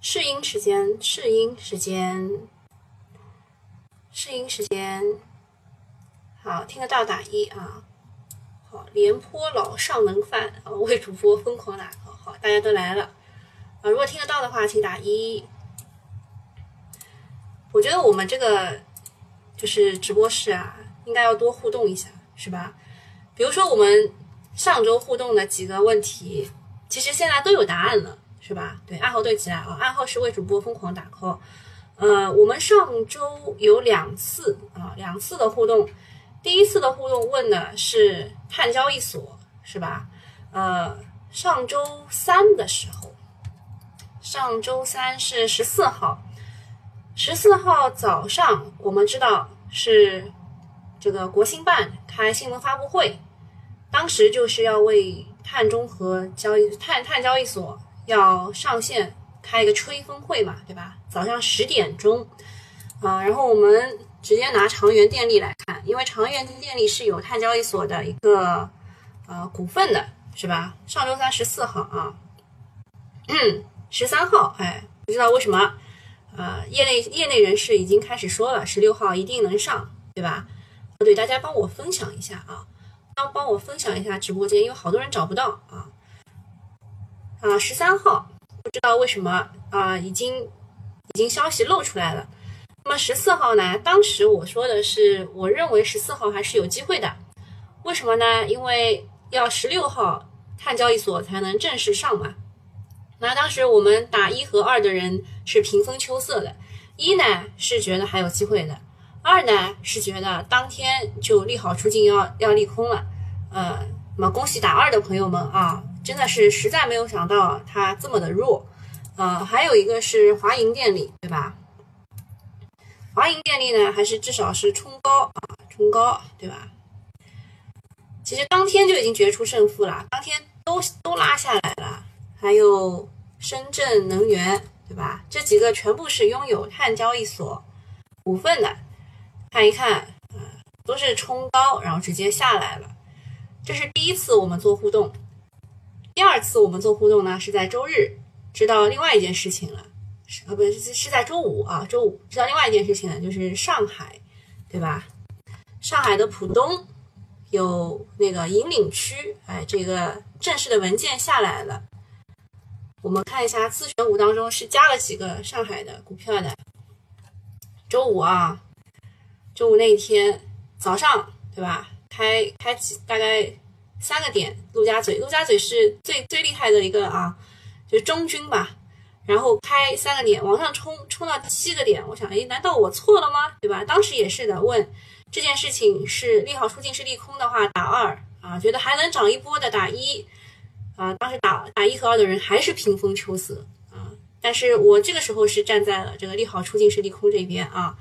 试音时间，试音时间，试音时间。好，听得到打一啊。好，廉颇老上能饭啊，为主播疯狂打。好，大家都来了啊。如果听得到的话，请打一。我觉得我们这个就是直播室啊，应该要多互动一下，是吧？比如说我们上周互动的几个问题，其实现在都有答案了。是吧？对，暗号对起来啊！暗号是为主播疯狂打 call。呃，我们上周有两次啊，两次的互动。第一次的互动问的是碳交易所，是吧？呃，上周三的时候，上周三是十四号，十四号早上，我们知道是这个国新办开新闻发布会，当时就是要为碳中和交易、碳碳交易所。要上线开一个吹风会嘛，对吧？早上十点钟，啊，然后我们直接拿长源电力来看，因为长源电力是有碳交易所的一个呃股份的，是吧？上周三十四号啊，嗯，十三号，哎，不知道为什么，呃，业内业内人士已经开始说了，十六号一定能上，对吧？对，大家帮我分享一下啊，帮帮我分享一下直播间，因为好多人找不到啊。啊，十三号不知道为什么啊，已经已经消息露出来了。那么十四号呢？当时我说的是，我认为十四号还是有机会的。为什么呢？因为要十六号碳交易所才能正式上嘛。那当时我们打一和二的人是平分秋色的，一呢是觉得还有机会的，二呢是觉得当天就利好出尽要要利空了。呃，那么恭喜打二的朋友们啊！真的是实在没有想到它这么的弱，呃，还有一个是华银电力，对吧？华银电力呢，还是至少是冲高啊，冲高，对吧？其实当天就已经决出胜负了，当天都都拉下来了，还有深圳能源，对吧？这几个全部是拥有碳交易所股份的，看一看，啊，都是冲高，然后直接下来了。这是第一次我们做互动。第二次我们做互动呢，是在周日知道另外一件事情了，是啊，不是是在周五啊，周五知道另外一件事情呢，就是上海，对吧？上海的浦东有那个引领区，哎，这个正式的文件下来了。我们看一下自选股当中是加了几个上海的股票的。周五啊，周五那一天早上，对吧？开开几大概。三个点，陆家嘴，陆家嘴是最最厉害的一个啊，就是中军吧。然后开三个点往上冲，冲到七个点，我想，哎，难道我错了吗？对吧？当时也是的，问这件事情是利好出尽是利空的话，打二啊，觉得还能涨一波的打一啊。当时打打一和二的人还是平分秋色啊，但是我这个时候是站在了这个利好出尽是利空这边啊。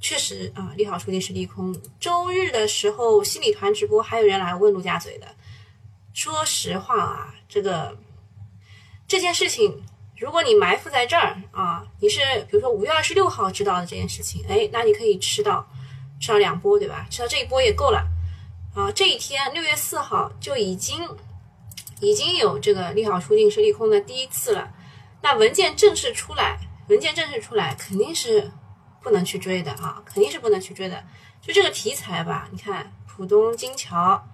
确实啊，利好出尽是利空。周日的时候，心理团直播还有人来问陆家嘴的。说实话啊，这个这件事情，如果你埋伏在这儿啊，你是比如说五月二十六号知道的这件事情，哎，那你可以吃到吃到两波，对吧？吃到这一波也够了啊。这一天六月四号就已经已经有这个利好出尽是利空的第一次了。那文件正式出来，文件正式出来，肯定是。不能去追的啊，肯定是不能去追的。就这个题材吧，你看浦东金桥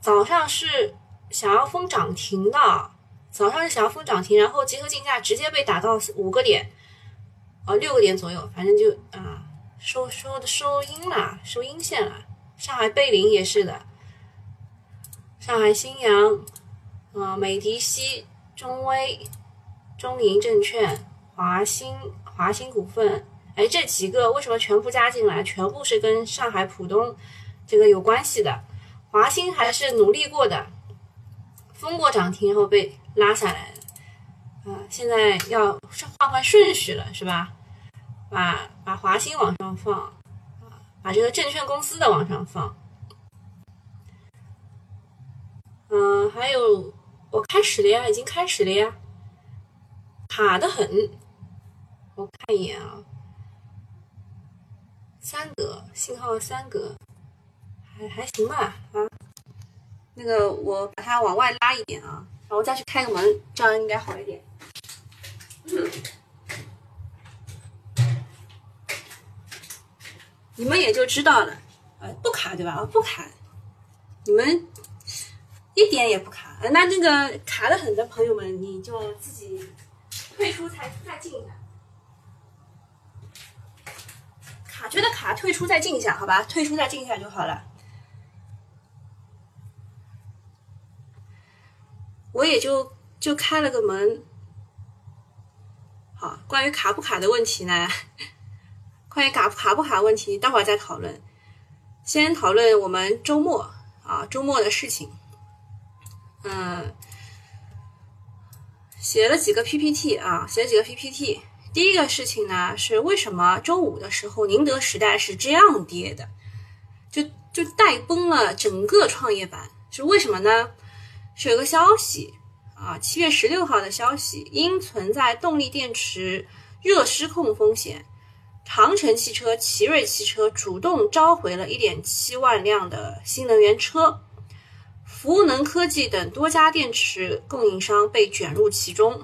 早上是想要封涨停的，早上是想要封涨停，然后集合竞价直接被打到五个点，呃六个点左右，反正就啊收收的收阴了，收阴线了。上海贝林也是的，上海新阳，啊美的西、中微、中银证券、华兴、华兴股份。哎，这几个为什么全部加进来？全部是跟上海浦东这个有关系的。华兴还是努力过的，封过涨停，后被拉下来了。啊，现在要换换顺序了，是吧？把把华兴往上放，把这个证券公司的往上放。嗯，还有我开始了呀，已经开始了呀，卡的很。我看一眼啊。三格，信号三格，还还行吧啊。那个我把它往外拉一点啊，然后再去开个门，这样应该好一点。嗯你们也就知道了，呃，不卡对吧？啊，不卡，你们一点也不卡。那那个卡的很的朋友们，你就自己退出才再进来。卡，退出再进一下，好吧？退出再进一下就好了。我也就就开了个门。好，关于卡不卡的问题呢？关于卡卡不卡问题，待会儿再讨论。先讨论我们周末啊，周末的事情。嗯，写了几个 PPT 啊，写了几个 PPT。第一个事情呢，是为什么周五的时候宁德时代是这样跌的，就就带崩了整个创业板，是为什么呢？是有个消息啊，七月十六号的消息，因存在动力电池热失控风险。长城汽车、奇瑞汽车主动召回了1.7万辆的新能源车，福能科技等多家电池供应商被卷入其中。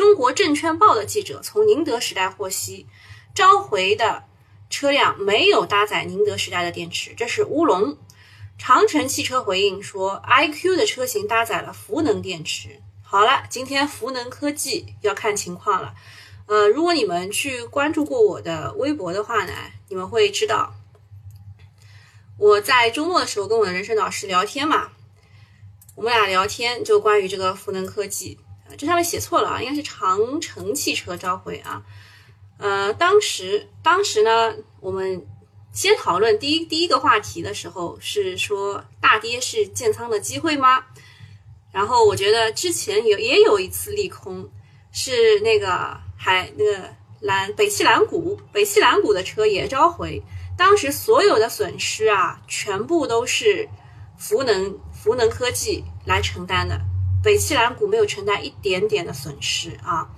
中国证券报的记者从宁德时代获悉，召回的车辆没有搭载宁德时代的电池，这是乌龙。长城汽车回应说，iQ 的车型搭载了福能电池。好了，今天福能科技要看情况了。呃，如果你们去关注过我的微博的话呢，你们会知道，我在周末的时候跟我的人生导师聊天嘛，我们俩聊天就关于这个福能科技，这上面写错了啊，应该是长城汽车召回啊。呃，当时当时呢，我们先讨论第一第一个话题的时候是说大跌是建仓的机会吗？然后我觉得之前有也有一次利空是那个。还那个蓝北汽蓝谷，北汽蓝谷的车也召回，当时所有的损失啊，全部都是福能福能科技来承担的，北汽蓝谷没有承担一点点的损失啊。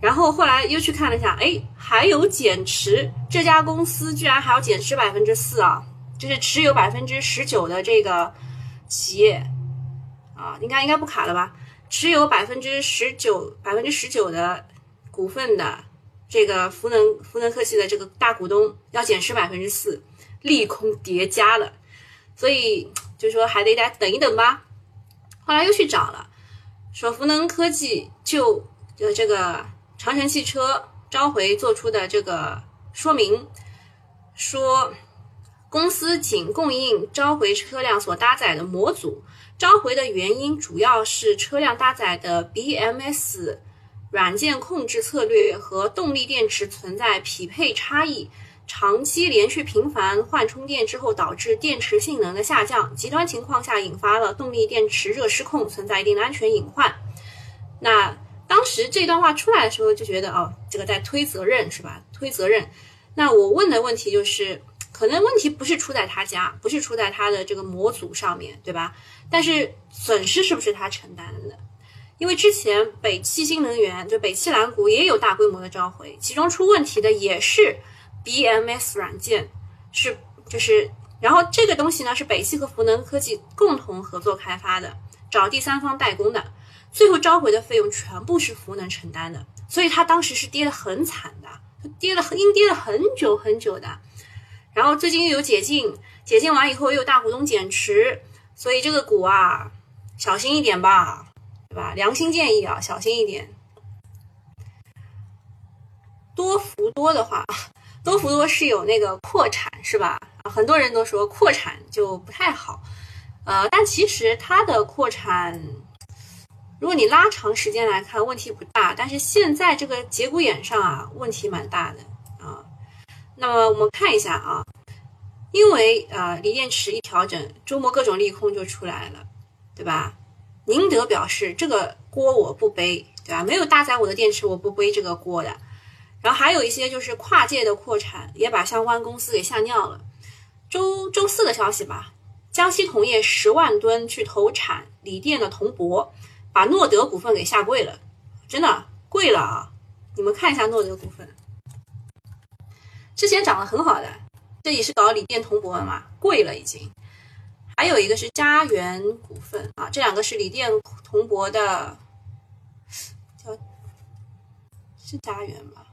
然后后来又去看了一下，哎，还有减持，这家公司居然还要减持百分之四啊，就是持有百分之十九的这个企业啊，应该应该不卡了吧？持有百分之十九百分之十九的。股份的这个福能福能科技的这个大股东要减持百分之四，利空叠加了，所以就说还得再等一等吧。后来又去找了，说福能科技就呃这个长城汽车召回做出的这个说明，说公司仅供应召回车辆所搭载的模组，召回的原因主要是车辆搭载的 BMS。软件控制策略和动力电池存在匹配差异，长期连续频繁换充电之后，导致电池性能的下降，极端情况下引发了动力电池热失控，存在一定的安全隐患。那当时这段话出来的时候，就觉得哦，这个在推责任是吧？推责任。那我问的问题就是，可能问题不是出在他家，不是出在他的这个模组上面对吧？但是损失是不是他承担的？因为之前北汽新能源就北汽蓝谷也有大规模的召回，其中出问题的也是 BMS 软件，是就是，然后这个东西呢是北汽和福能科技共同合作开发的，找第三方代工的，最后召回的费用全部是福能承担的，所以它当时是跌得很惨的，跌了应跌了很久很久的，然后最近又有解禁，解禁完以后又有大股东减持，所以这个股啊小心一点吧。对吧，良心建议啊，小心一点。多福多的话，多福多是有那个扩产是吧？很多人都说扩产就不太好，呃，但其实它的扩产，如果你拉长时间来看，问题不大。但是现在这个节骨眼上啊，问题蛮大的啊。那么我们看一下啊，因为呃锂电池一调整，周末各种利空就出来了，对吧？宁德表示，这个锅我不背，对吧？没有搭载我的电池，我不背这个锅的。然后还有一些就是跨界的扩产，也把相关公司给吓尿了。周周四的消息吧，江西铜业十万吨去投产锂电的铜箔，把诺德股份给下跪了，真的跪了啊！你们看一下诺德股份，之前涨得很好的，这也是搞锂电铜箔的嘛，贵了已经。还有一个是嘉源股份啊，这两个是锂电铜箔的，叫是嘉源吧？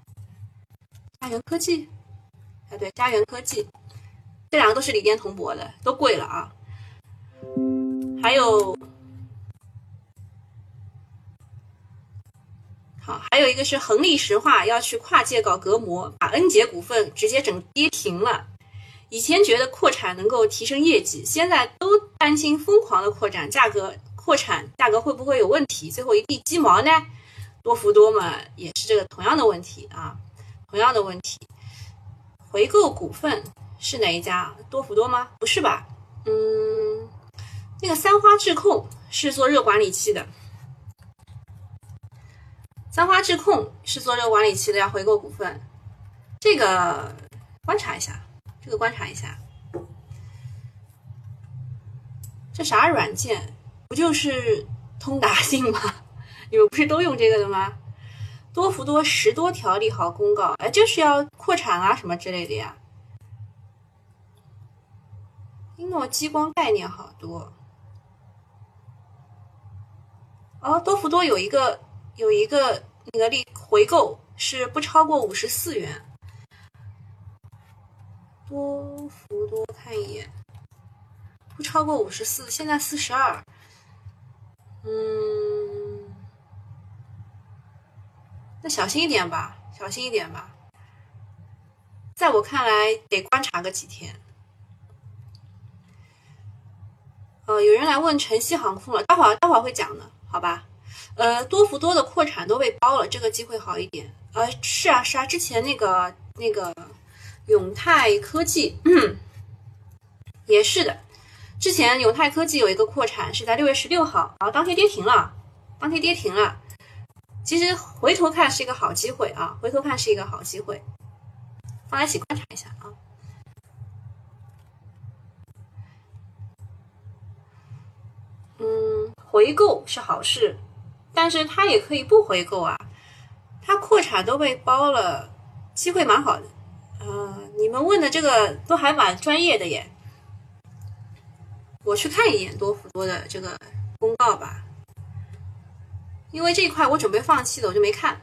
嘉源科技，啊对，嘉源科技这两个都是锂电铜箔的，都贵了啊。还有，好，还有一个是恒力石化要去跨界搞隔膜，把恩捷股份直接整跌停了。以前觉得扩产能够提升业绩，现在都担心疯狂的扩展，价格扩产价格会不会有问题？最后一地鸡毛呢？多福多嘛，也是这个同样的问题啊，同样的问题。回购股份是哪一家？多福多吗？不是吧？嗯，那个三花智控是做热管理器的。三花智控是做热管理器的，要回购股份，这个观察一下，这个观察一下。这啥软件？不就是通达信吗？你们不是都用这个的吗？多福多十多条利好公告，哎，就是要扩产啊什么之类的呀。英诺激光概念好多。哦，多福多有一个有一个那个利回购是不超过五十四元。多福多看一眼，不超过五十四，现在四十二。嗯。那小心一点吧，小心一点吧。在我看来，得观察个几天。呃，有人来问晨曦航空了，待会儿待会儿会讲的，好吧？呃，多福多的扩产都被包了，这个机会好一点。呃，是啊是啊，之前那个那个永泰科技也是的，之前永泰科技有一个扩产是在六月十六号，然后当天跌停了，当天跌停了。其实回头看是一个好机会啊，回头看是一个好机会，放在一起观察一下啊。嗯，回购是好事，但是它也可以不回购啊。它扩产都被包了，机会蛮好的。嗯，你们问的这个都还蛮专业的耶。我去看一眼多福多的这个公告吧。因为这一块我准备放弃的，我就没看。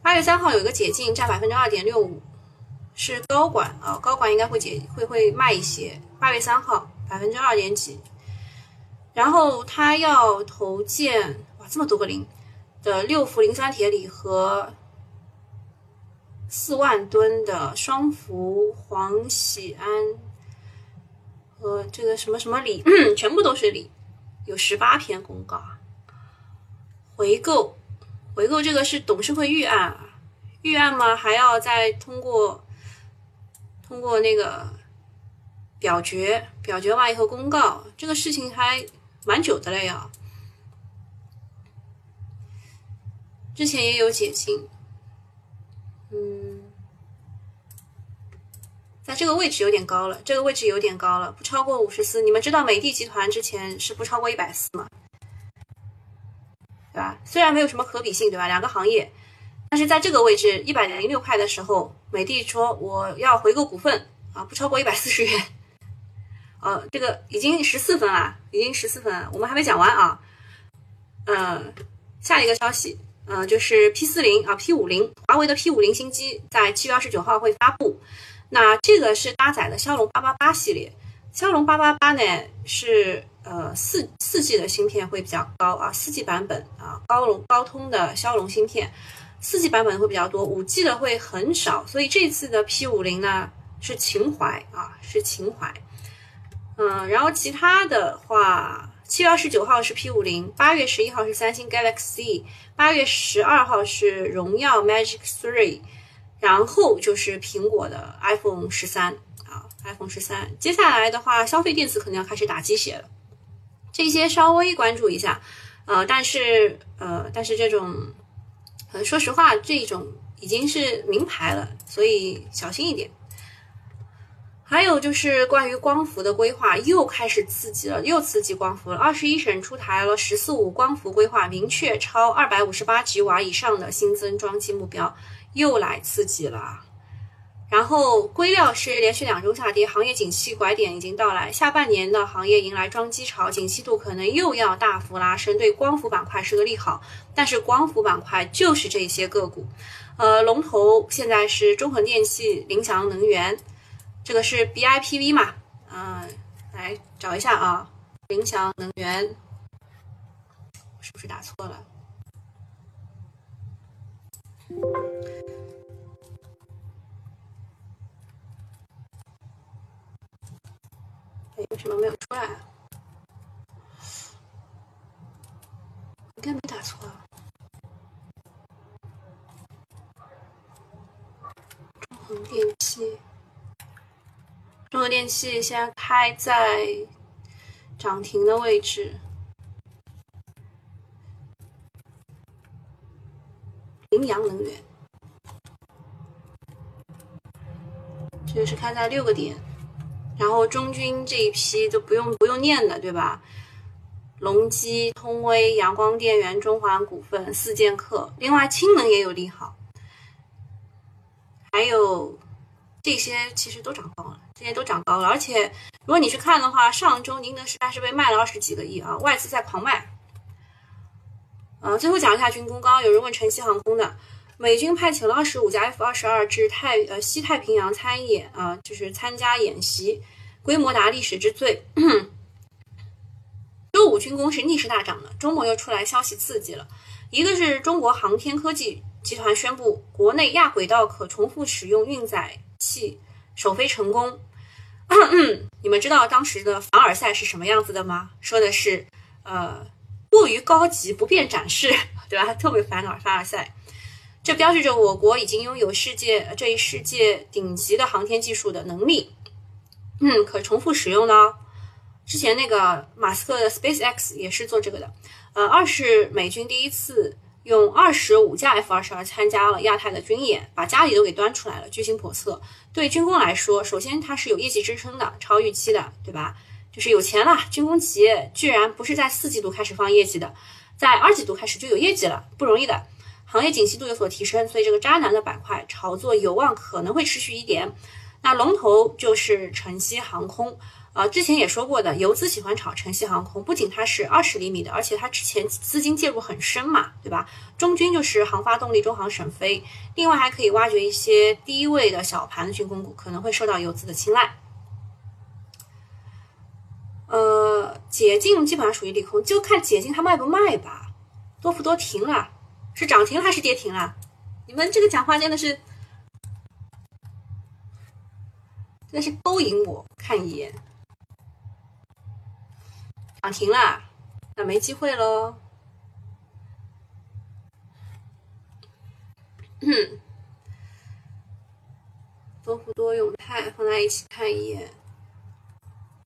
八月三号有一个解禁，占百分之二点六五，是高管啊，高管应该会解会会卖一些。八月三号百分之二点几，然后他要投建哇这么多个零的六氟磷酸铁锂和四万吨的双氟磺酰胺和这个什么什么锂，全部都是锂。有十八篇公告啊，回购，回购这个是董事会预案啊，预案吗？还要再通过，通过那个表决，表决完以后公告，这个事情还蛮久的了呀。之前也有解禁，嗯。那这个位置有点高了，这个位置有点高了，不超过五十四。你们知道美的集团之前是不超过一百四吗？对吧？虽然没有什么可比性，对吧？两个行业，但是在这个位置一百零六块的时候，美的说我要回购股份啊，不超过一百四十元。呃，这个已经十四分了，已经十四分了，我们还没讲完啊。嗯，下一个消息，嗯，就是 P 四零啊，P 五零，华为的 P 五零新机在七月二十九号会发布。那这个是搭载的骁龙八八八系列，骁龙八八八呢是呃四四 G 的芯片会比较高啊，四 G 版本啊高龙高通的骁龙芯片，四 G 版本会比较多，五 G 的会很少，所以这次的 P 五零呢是情怀啊是情怀，嗯，然后其他的话，七月二十九号是 P 五零，八月十一号是三星 Galaxy，八月十二号是荣耀 Magic Three。然后就是苹果的 iPhone 十三啊，iPhone 十三。接下来的话，消费电子可能要开始打鸡血了，这些稍微关注一下。呃，但是呃，但是这种，呃，说实话，这种已经是名牌了，所以小心一点。还有就是关于光伏的规划又开始刺激了，又刺激光伏了。二十一省出台了“十四五”光伏规划，明确超二百五十八吉瓦以上的新增装机目标。又来刺激了，然后硅料是连续两周下跌，行业景气拐点已经到来，下半年的行业迎来装机潮，景气度可能又要大幅拉升，对光伏板块是个利好。但是光伏板块就是这些个股，呃，龙头现在是中恒电器、林祥能源，这个是 BIPV 嘛？嗯，来找一下啊，林祥能源是不是打错了？为什么没有出来？应该没打错。中恒电器，中恒电器现在开在涨停的位置。羚羊能源，这个是开在六个点。然后中军这一批就不用不用念的，对吧？隆基、通威、阳光电源、中环股份、四剑客，另外氢能也有利好，还有这些其实都涨高了，这些都涨高了。而且如果你去看的话，上周宁德时代是被卖了二十几个亿啊，外资在狂卖。呃，最后讲一下军工，刚刚有人问晨曦航空的。美军派遣了二十五架 F 二十二至太呃西太平洋参演啊，就是参加演习，规模达历史之最。周五军工是逆势大涨的，周末又出来消息刺激了，一个是中国航天科技集团宣布国内亚轨道可重复使用运载器首飞成功。你们知道当时的凡尔赛是什么样子的吗？说的是呃过于高级不便展示，对吧？特别烦恼凡尔赛。这标志着我国已经拥有世界这一世界顶级的航天技术的能力，嗯，可重复使用呢。之前那个马斯克的 SpaceX 也是做这个的，呃，二是美军第一次用二十五架 F 二十二参加了亚太的军演，把家里都给端出来了，居心叵测。对军工来说，首先它是有业绩支撑的，超预期的，对吧？就是有钱了，军工企业居然不是在四季度开始放业绩的，在二季度开始就有业绩了，不容易的。行业景气度有所提升，所以这个渣男的板块炒作有望可能会持续一点。那龙头就是晨曦航空，呃，之前也说过的，游资喜欢炒晨曦航空，不仅它是二十厘米的，而且它之前资金介入很深嘛，对吧？中军就是航发动力、中航沈飞，另外还可以挖掘一些低位的小盘军工股，可能会受到游资的青睐。呃，解禁基本上属于利空，就看解禁它卖不卖吧，多不多停了。是涨停还是跌停了？你们这个讲话真的是，真的是勾引我看一眼。涨停了，那没机会喽。嗯，多福多永泰放在一起看一眼，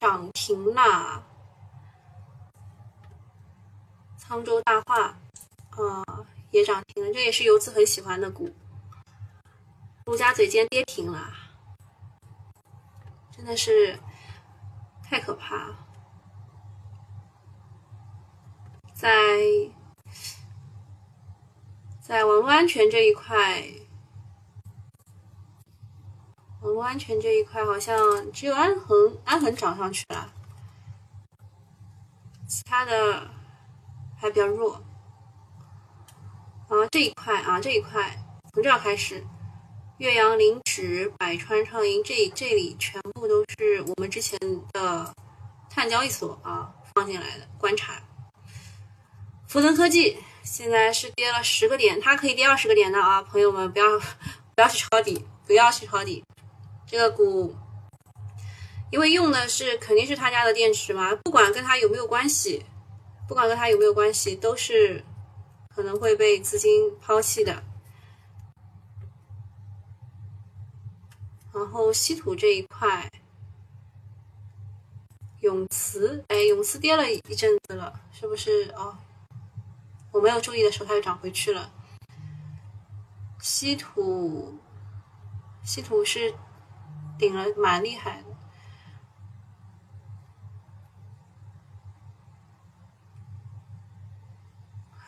涨停了。沧州大化，啊。也涨停了，这也是游资很喜欢的股。陆家嘴尖跌停了，真的是太可怕了。在在网络安全这一块，网络安全这一块好像只有安恒安恒涨上去了，其他的还比较弱。啊，这一块啊，这一块从这儿开始，岳阳林池、百川畅银，这这里全部都是我们之前的碳交易所啊放进来的观察。福腾科技现在是跌了十个点，它可以跌二十个点的啊，朋友们不要不要去抄底，不要去抄底。这个股，因为用的是肯定是他家的电池嘛，不管跟他有没有关系，不管跟他有没有关系，都是。可能会被资金抛弃的。然后稀土这一块，永磁，哎，永磁跌了一阵子了，是不是？哦，我没有注意的时候，它又涨回去了。稀土，稀土是顶了蛮厉害的。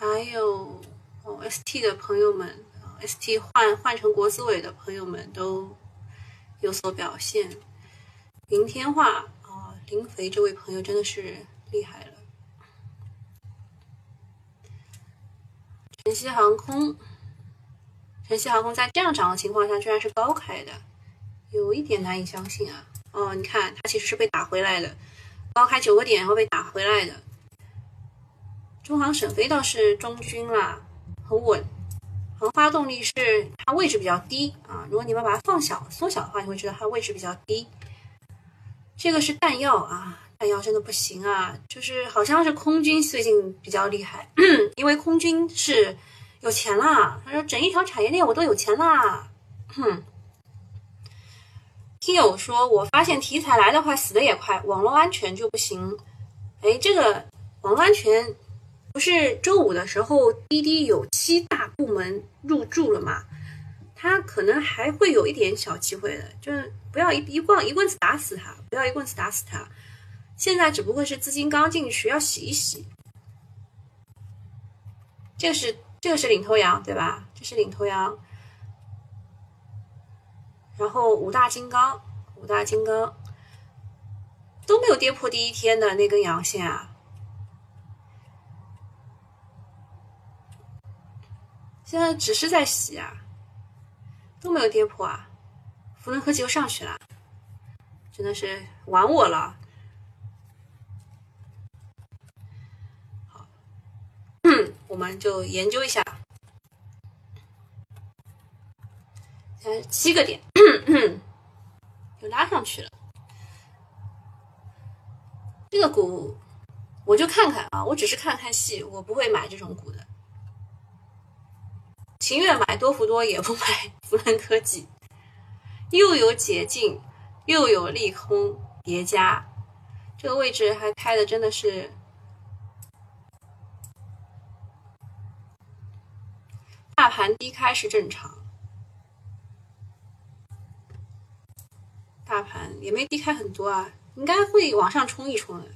还有哦，ST 的朋友们，ST 换换成国资委的朋友们都有所表现。云天化啊，林肥这位朋友真的是厉害了。晨曦航空，晨曦航空在这样涨的情况下，居然是高开的，有一点难以相信啊！哦，你看它其实是被打回来的，高开九个点然后被打回来的。中航沈飞倒是中军啦，很稳。航发动力是它位置比较低啊，如果你们把它放小、缩小的话，你会知道它位置比较低。这个是弹药啊，弹药真的不行啊，就是好像是空军最近比较厉害，因为空军是有钱啦。他说整一条产业链我都有钱啦。哼，听友说我发现题材来的快，死的也快，网络安全就不行。哎，这个网络安全。不是周五的时候，滴滴有七大部门入驻了嘛？他可能还会有一点小机会的，就是不要一一棍一棍子打死他，不要一棍子打死他。现在只不过是资金刚进去，要洗一洗。这个是这个是领头羊，对吧？这是领头羊。然后五大金刚，五大金刚都没有跌破第一天的那根阳线啊。现在只是在洗啊，都没有跌破啊，福能科技又上去了，真的是玩我了。好，我们就研究一下，现在七个点，又拉上去了。这个股我就看看啊，我只是看看戏，我不会买这种股的。情愿买多福多，也不买 福能科技，又有解禁，又有利空叠加，这个位置还开的真的是，大盘低开是正常，大盘也没低开很多啊，应该会往上冲一冲的。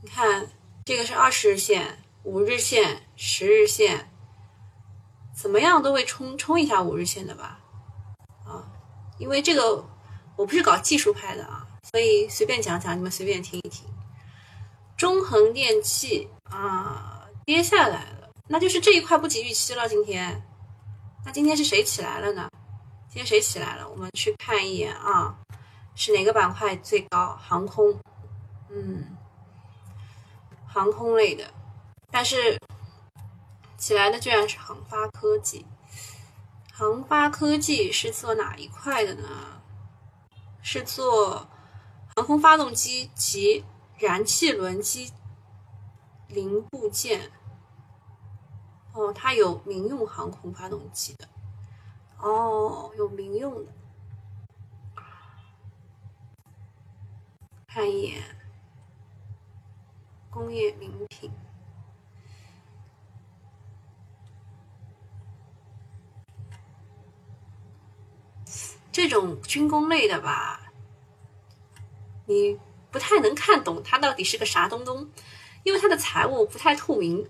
你看，这个是二十日线、五日线、十日线。怎么样都会冲冲一下五日线的吧，啊，因为这个我不是搞技术派的啊，所以随便讲讲，你们随便听一听。中恒电器啊，跌下来了，那就是这一块不及预期了。今天，那今天是谁起来了呢？今天谁起来了？我们去看一眼啊，是哪个板块最高？航空，嗯，航空类的，但是。起来的居然是航发科技，航发科技是做哪一块的呢？是做航空发动机及燃气轮机零部件。哦，它有民用航空发动机的。哦，有民用的。看一眼，工业名品。这种军工类的吧，你不太能看懂它到底是个啥东东，因为它的财务不太透明。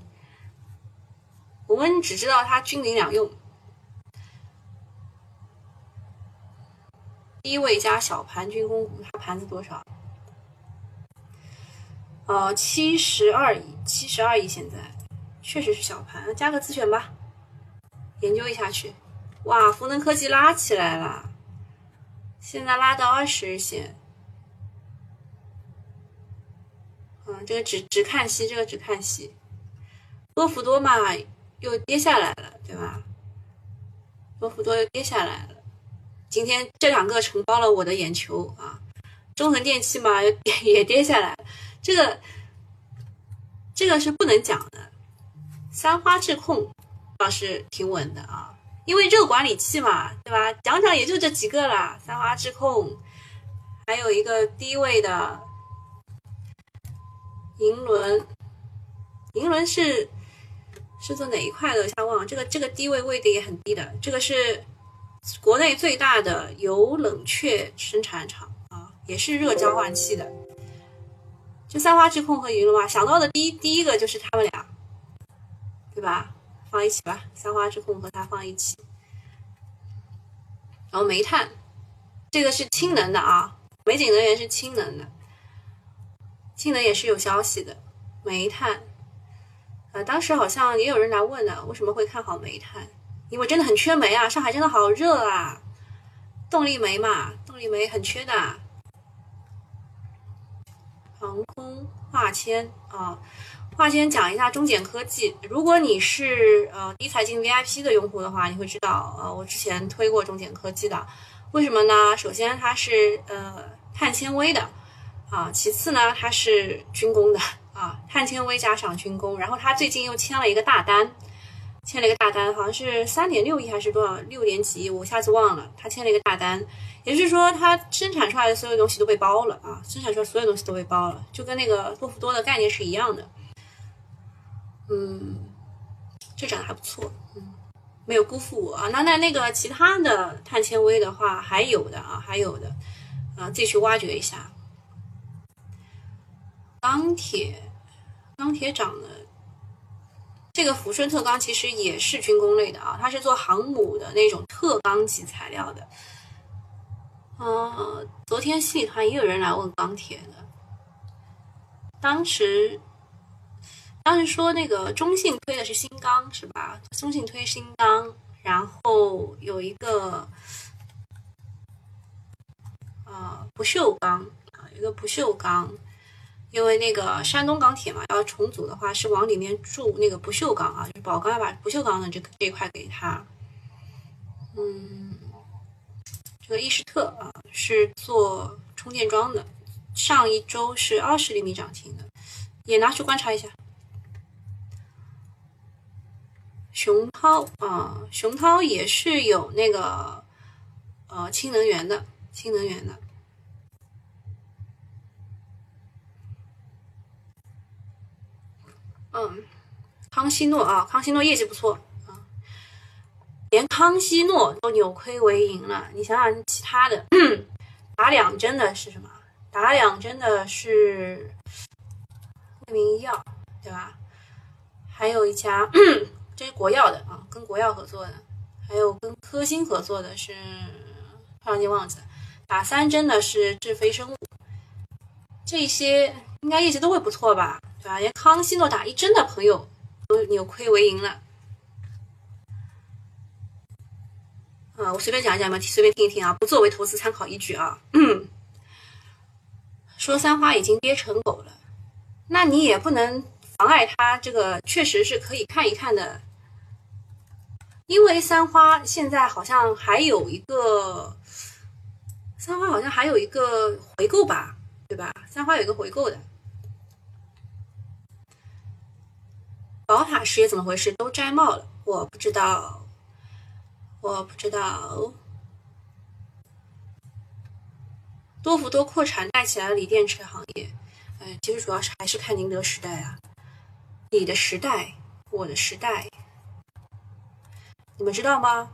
我们只知道它军民两用。低位加小盘军工股，它盘子多少？呃，七十二亿，七十二亿，现在确实是小盘，加个自选吧，研究一下去。哇，福能科技拉起来了。现在拉到二十日线，嗯，这个只只看息，这个只看息，多福多嘛又跌下来了，对吧？多福多又跌下来了，今天这两个承包了我的眼球啊！中恒电器嘛又也跌下来，这个这个是不能讲的。三花智控倒是挺稳的啊。因为热管理器嘛，对吧？讲讲也就这几个啦，三花智控，还有一个低位的银轮，银轮是是做哪一块的？下忘这个这个低位位的也很低的，这个是国内最大的油冷却生产厂啊，也是热交换器的。就三花智控和银轮嘛，想到的第一第一个就是他们俩，对吧？放一起吧，三花之控和它放一起。然后煤炭，这个是氢能的啊，美景能源是氢能的，氢能也是有消息的，煤炭。呃，当时好像也有人来问呢，为什么会看好煤炭？因为真的很缺煤啊，上海真的好热啊，动力煤嘛，动力煤很缺的。航空化纤啊，话先讲一下中简科技。如果你是呃低财经 VIP 的用户的话，你会知道，呃，我之前推过中简科技的。为什么呢？首先它是呃碳纤维的啊，其次呢它是军工的。啊，碳纤维加上军工，然后他最近又签了一个大单，签了一个大单，好像是三点六亿还是多少六点几亿，我下子忘了。他签了一个大单，也就是说他生产出来的所有东西都被包了啊，生产出来所有东西都被包了，就跟那个多氟多的概念是一样的。嗯，这涨得还不错，嗯，没有辜负我啊。那那那个其他的碳纤维的话，还有的啊，还有的，啊，自己去挖掘一下。钢铁，钢铁涨了。这个抚顺特钢其实也是军工类的啊，它是做航母的那种特钢级材料的。呃，昨天新里团也有人来问钢铁的，当时，当时说那个中信推的是新钢是吧？中信推新钢，然后有一个，呃，不锈钢啊，一个不锈钢。因为那个山东钢铁嘛，要重组的话是往里面注那个不锈钢啊，就是宝钢要把不锈钢的这个这一块给他。嗯，这个伊士特啊是做充电桩的，上一周是二十厘米涨停的，也拿去观察一下。熊涛啊，熊涛也是有那个呃氢能源的，氢能源的。嗯，康希诺啊，康希诺业绩不错啊，连康希诺都扭亏为盈了。你想想其他的，打两针的是什么？打两针的是惠民医药，对吧？还有一家，这是国药的啊，跟国药合作的，还有跟科兴合作的是，突然间忘记了。打三针的是智飞生物，这些应该业绩都会不错吧？对吧？连康希诺打一针的朋友都扭亏为盈了。啊，我随便讲一讲嘛，随便听一听啊，不作为投资参考依据啊。嗯说三花已经跌成狗了，那你也不能妨碍它这个确实是可以看一看的，因为三花现在好像还有一个，三花好像还有一个回购吧，对吧？三花有一个回购的。宝塔实业怎么回事？都摘帽了，我不知道，我不知道。多氟多扩产带起来了锂电池行业，哎，其实主要是还是看宁德时代啊，你的时代，我的时代，你们知道吗？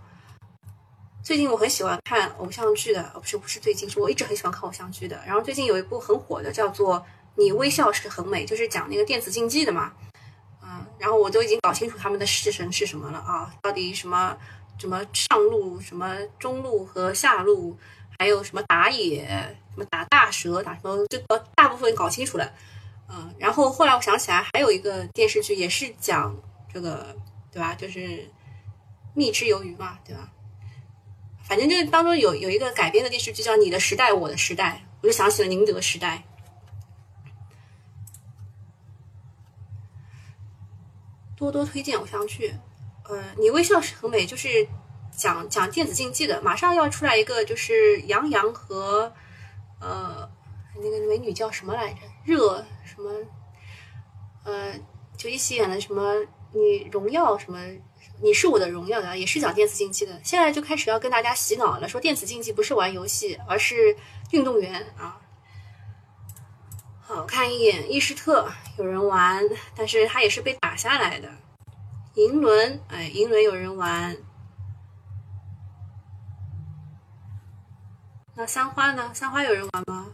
最近我很喜欢看偶像剧的，不是不是最近，是我一直很喜欢看偶像剧的。然后最近有一部很火的，叫做《你微笑时很美》，就是讲那个电子竞技的嘛。嗯然后我都已经搞清楚他们的式神是什么了啊，到底什么什么上路、什么中路和下路，还有什么打野、什么打大蛇、打什么，这个大部分搞清楚了。嗯，然后后来我想起来还有一个电视剧也是讲这个，对吧？就是蜜汁鱿鱼嘛，对吧？反正就是当中有有一个改编的电视剧叫《你的时代，我的时代》，我就想起了宁德时代。多多推荐偶像剧，呃，你微笑是很美，就是讲讲电子竞技的。马上要出来一个，就是杨洋和呃那个美女叫什么来着？热什么？呃，就一起演的什么？你荣耀什么？你是我的荣耀的，也是讲电子竞技的。现在就开始要跟大家洗脑了，说电子竞技不是玩游戏，而是运动员啊。好看一眼，伊士特有人玩，但是他也是被打下来的。银轮，哎，银轮有人玩。那三花呢？三花有人玩吗？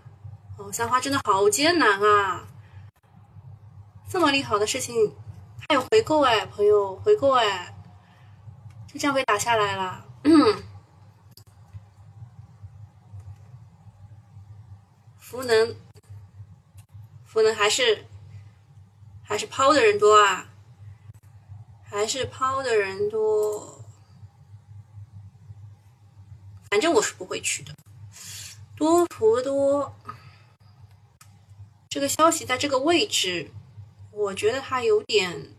哦，三花真的好艰难啊！这么利好的事情，还有回购哎，朋友，回购哎，就这样被打下来了。福能，福能还是还是抛的人多啊，还是抛的人多。反正我是不会去的。多福多，这个消息在这个位置，我觉得它有点，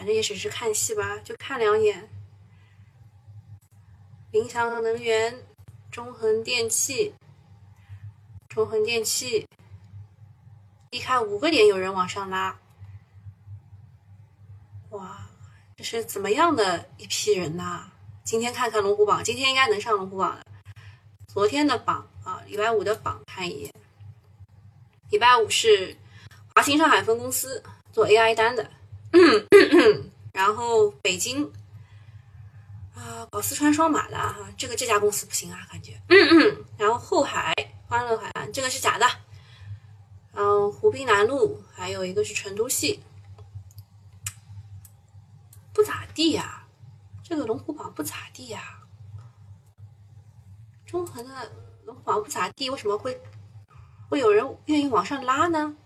反正也只是看戏吧，就看两眼。理想能源、中恒电器、中恒电器，一开五个点，有人往上拉，哇，这是怎么样的一批人呐？今天看看龙虎榜，今天应该能上龙虎榜的。昨天的榜啊，礼拜五的榜看一眼。礼拜五是华兴上海分公司做 AI 单的，然后北京啊搞四川双马的哈，这个这家公司不行啊，感觉。嗯 嗯然后后海欢乐海岸这个是假的，嗯，湖滨南路还有一个是成都系，不咋地呀，这个龙虎榜不咋地呀。中恒的龙虎榜不咋地，为什么会会有人愿意往上拉呢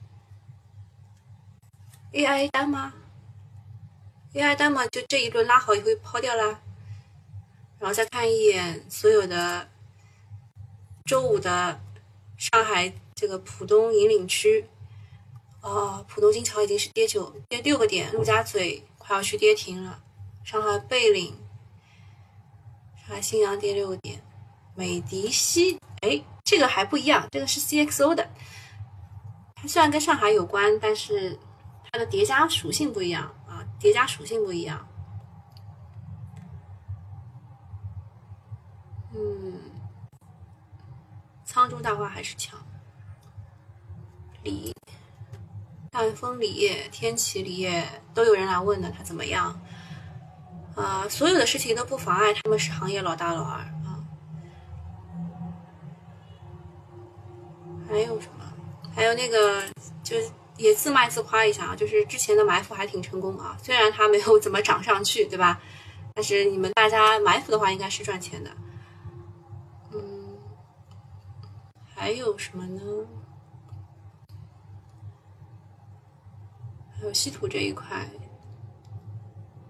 ？AI 单吗？AI 单嘛，就这一轮拉好以后抛掉了，然后再看一眼所有的周五的上海这个浦东引领区，哦，浦东金桥已经是跌九跌六个点，陆家嘴快要去跌停了，上海贝岭、上海新阳跌六个点。美迪西，哎，这个还不一样，这个是 CXO 的，它虽然跟上海有关，但是它的叠加属性不一样，叠加属性不一样。嗯，沧州大花还是强，锂、赣锋锂业、天齐锂业都有人来问的，他怎么样？啊，所有的事情都不妨碍他们是行业老大老二啊。还有什么？还有那个，就是也自卖自夸一下啊，就是之前的埋伏还挺成功啊，虽然它没有怎么涨上去，对吧？但是你们大家埋伏的话，应该是赚钱的。嗯，还有什么呢？还有稀土这一块，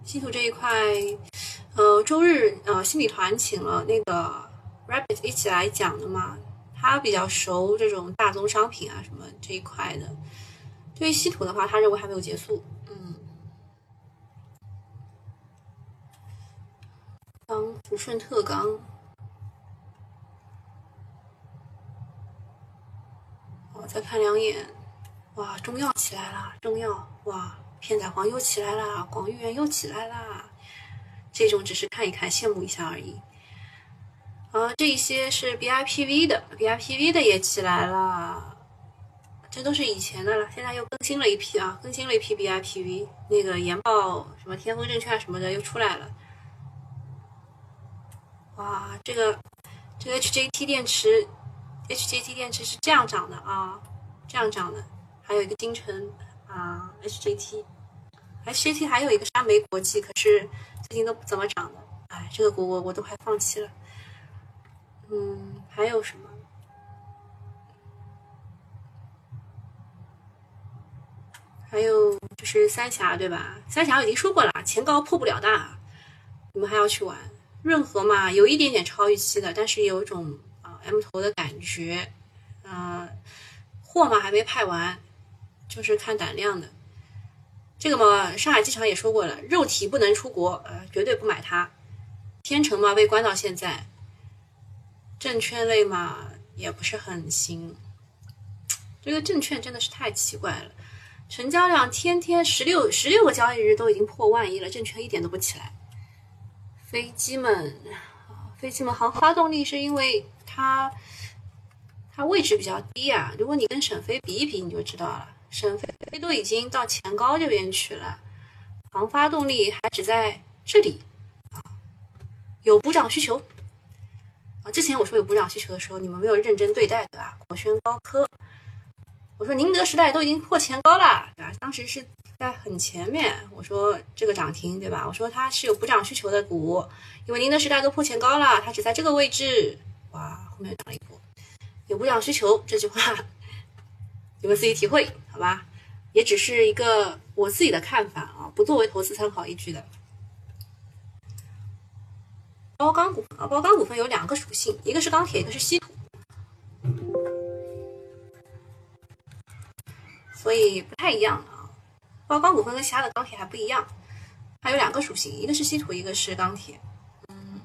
稀土这一块，呃，周日呃，新米团请了那个 Rabbit 一起来讲的嘛。他比较熟这种大宗商品啊什么这一块的，对于稀土的话，他认为还没有结束。嗯，刚福顺特钢，我再看两眼，哇，中药起来了，中药，哇，片仔癀又起来了，广誉源又起来了，这种只是看一看，羡慕一下而已。啊，这一些是 BIPV 的，BIPV 的也起来了，这都是以前的了，现在又更新了一批啊，更新了一批 BIPV，那个研报什么天风证券什么的又出来了。哇，这个这个 HJT 电池，HJT 电池是这样涨的啊，这样涨的，还有一个金城啊，HJT，HJT 还有一个山煤国际，可是最近都不怎么涨的，哎，这个股我我都快放弃了。嗯，还有什么？还有就是三峡，对吧？三峡已经说过了，前高破不了的，你们还要去玩。润和嘛，有一点点超预期的，但是有一种啊 M 头的感觉。啊，货嘛还没派完，就是看胆量的。这个嘛，上海机场也说过了，肉体不能出国，呃，绝对不买它。天成嘛，被关到现在。证券类嘛也不是很行，这个证券真的是太奇怪了，成交量天天十六十六个交易日都已经破万亿了，证券一点都不起来。飞机们，飞机们航发动力是因为它它位置比较低啊，如果你跟沈飞比一比，你就知道了，沈飞都已经到前高这边去了，航发动力还只在这里啊，有补涨需求。啊，之前我说有补涨需求的时候，你们没有认真对待，对吧？国轩高科，我说宁德时代都已经破前高了，对吧？当时是在很前面，我说这个涨停，对吧？我说它是有补涨需求的股，因为宁德时代都破前高了，它只在这个位置，哇，后面涨了一波。有补涨需求这句话，你们自己体会好吧？也只是一个我自己的看法啊，不作为投资参考依据的。包钢股份啊，包钢股份有两个属性，一个是钢铁，一个是稀土，以不太一样啊。包钢股份跟其他的钢铁还不一样，它有两个属性，一个是稀土，一个是钢铁。嗯，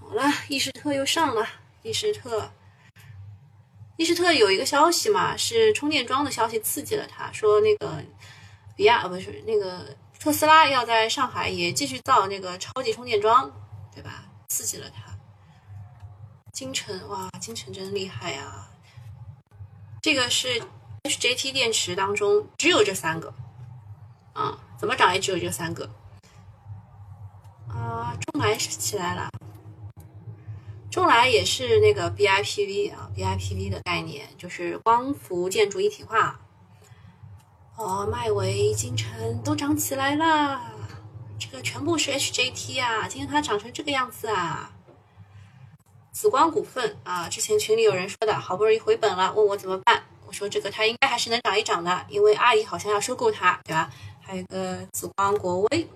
好了，伊士特又上了，伊士特。伊士特有一个消息嘛，是充电桩的消息刺激了他，说那个比亚呃不是那个特斯拉要在上海也继续造那个超级充电桩，对吧？刺激了他。金城哇，金城真厉害啊！这个是 HJT 电池当中只有这三个啊，怎么涨也只有这三个啊。中来起来了。中来也是那个 BIPV 啊，BIPV 的概念就是光伏建筑一体化。哦，迈维、金城都涨起来了，这个全部是 HJT 啊，今天它涨成这个样子啊。紫光股份啊，之前群里有人说的好不容易回本了，问我怎么办，我说这个它应该还是能涨一涨的，因为阿里好像要收购它，对吧？还有个紫光国威，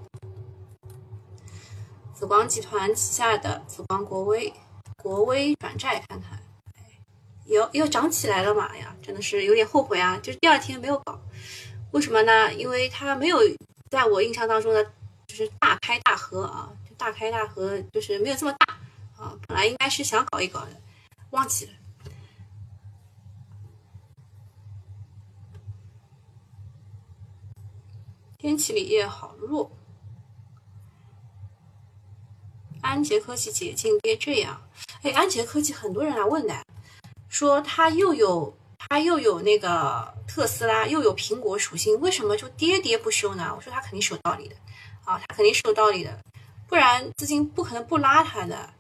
紫光集团旗下的紫光国威。国威转债看看，又又涨起来了嘛？哎呀，真的是有点后悔啊！就是第二天没有搞，为什么呢？因为它没有在我印象当中的，就是大开大合啊，就大开大合，就是没有这么大啊。本来应该是想搞一搞的，忘记了。天齐锂业好弱，安捷科技解禁别这样。哎，安捷科技很多人来问的，说它又有它又有那个特斯拉，又有苹果属性，为什么就跌跌不休呢？我说它肯定是有道理的，啊，它肯定是有道理的，不然资金不可能不拉它的。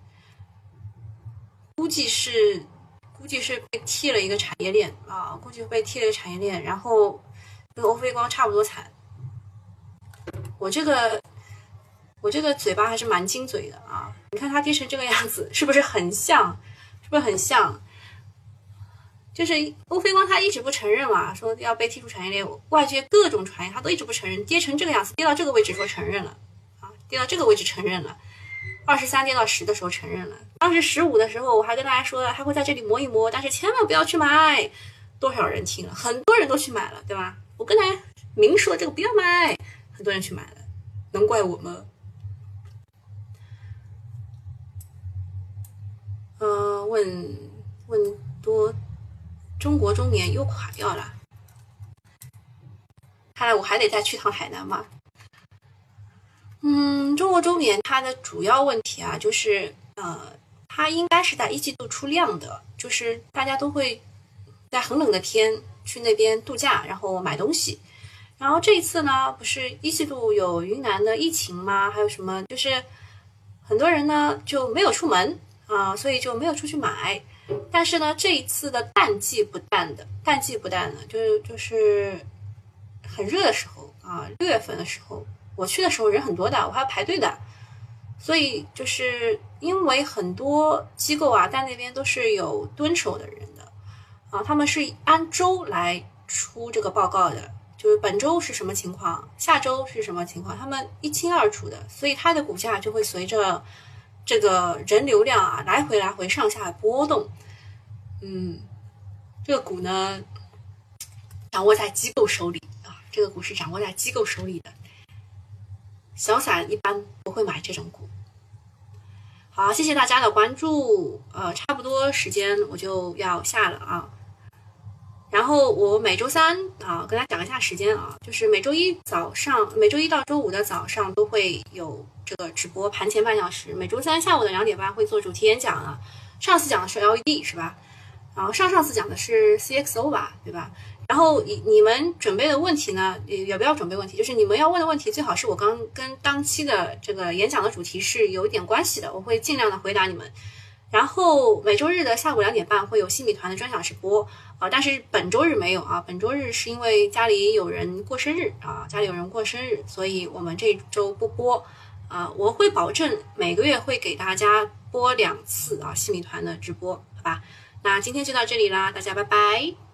估计是估计是被踢了一个产业链啊，估计被踢了一个产业链，然后跟欧菲光差不多惨。我这个。我这个嘴巴还是蛮精嘴的啊！你看它跌成这个样子，是不是很像？是不是很像？就是欧菲光他一直不承认嘛，说要被踢出产业链，外界各种传言，他都一直不承认。跌成这个样子，跌到这个位置说承认了啊，跌到这个位置承认了。二十三跌到十的时候承认了，当时十五的时候我还跟大家说了还会在这里摸一摸，但是千万不要去买。多少人听了？很多人都去买了，对吧？我跟大家明说这个不要买，很多人去买了，能怪我吗？呃，问问多，中国中年又垮掉了，看来我还得再去趟海南嘛。嗯，中国中年它的主要问题啊，就是呃，它应该是在一季度出量的，就是大家都会在很冷的天去那边度假，然后买东西。然后这一次呢，不是一季度有云南的疫情吗？还有什么？就是很多人呢就没有出门。啊，所以就没有出去买。但是呢，这一次的淡季不淡的，淡季不淡的，就就是很热的时候啊，六月份的时候，我去的时候人很多的，我还要排队的。所以就是因为很多机构啊，在那边都是有蹲守的人的啊，他们是按周来出这个报告的，就是本周是什么情况，下周是什么情况，他们一清二楚的，所以它的股价就会随着。这个人流量啊，来回来回上下波动，嗯，这个股呢，掌握在机构手里啊，这个股是掌握在机构手里的，小散一般不会买这种股。好，谢谢大家的关注，呃，差不多时间我就要下了啊。然后我每周三啊，跟大家讲一下时间啊，就是每周一早上，每周一到周五的早上都会有这个直播盘前半小时。每周三下午的两点半会做主题演讲啊。上次讲的是 LED 是吧？然后上上次讲的是 CXO 吧，对吧？然后你你们准备的问题呢，也不要准备问题，就是你们要问的问题最好是我刚跟当期的这个演讲的主题是有一点关系的，我会尽量的回答你们。然后每周日的下午两点半会有新米团的专享直播。啊，但是本周日没有啊，本周日是因为家里有人过生日啊，家里有人过生日，所以我们这周不播啊，我会保证每个月会给大家播两次啊，新米团的直播，好吧？那今天就到这里啦，大家拜拜。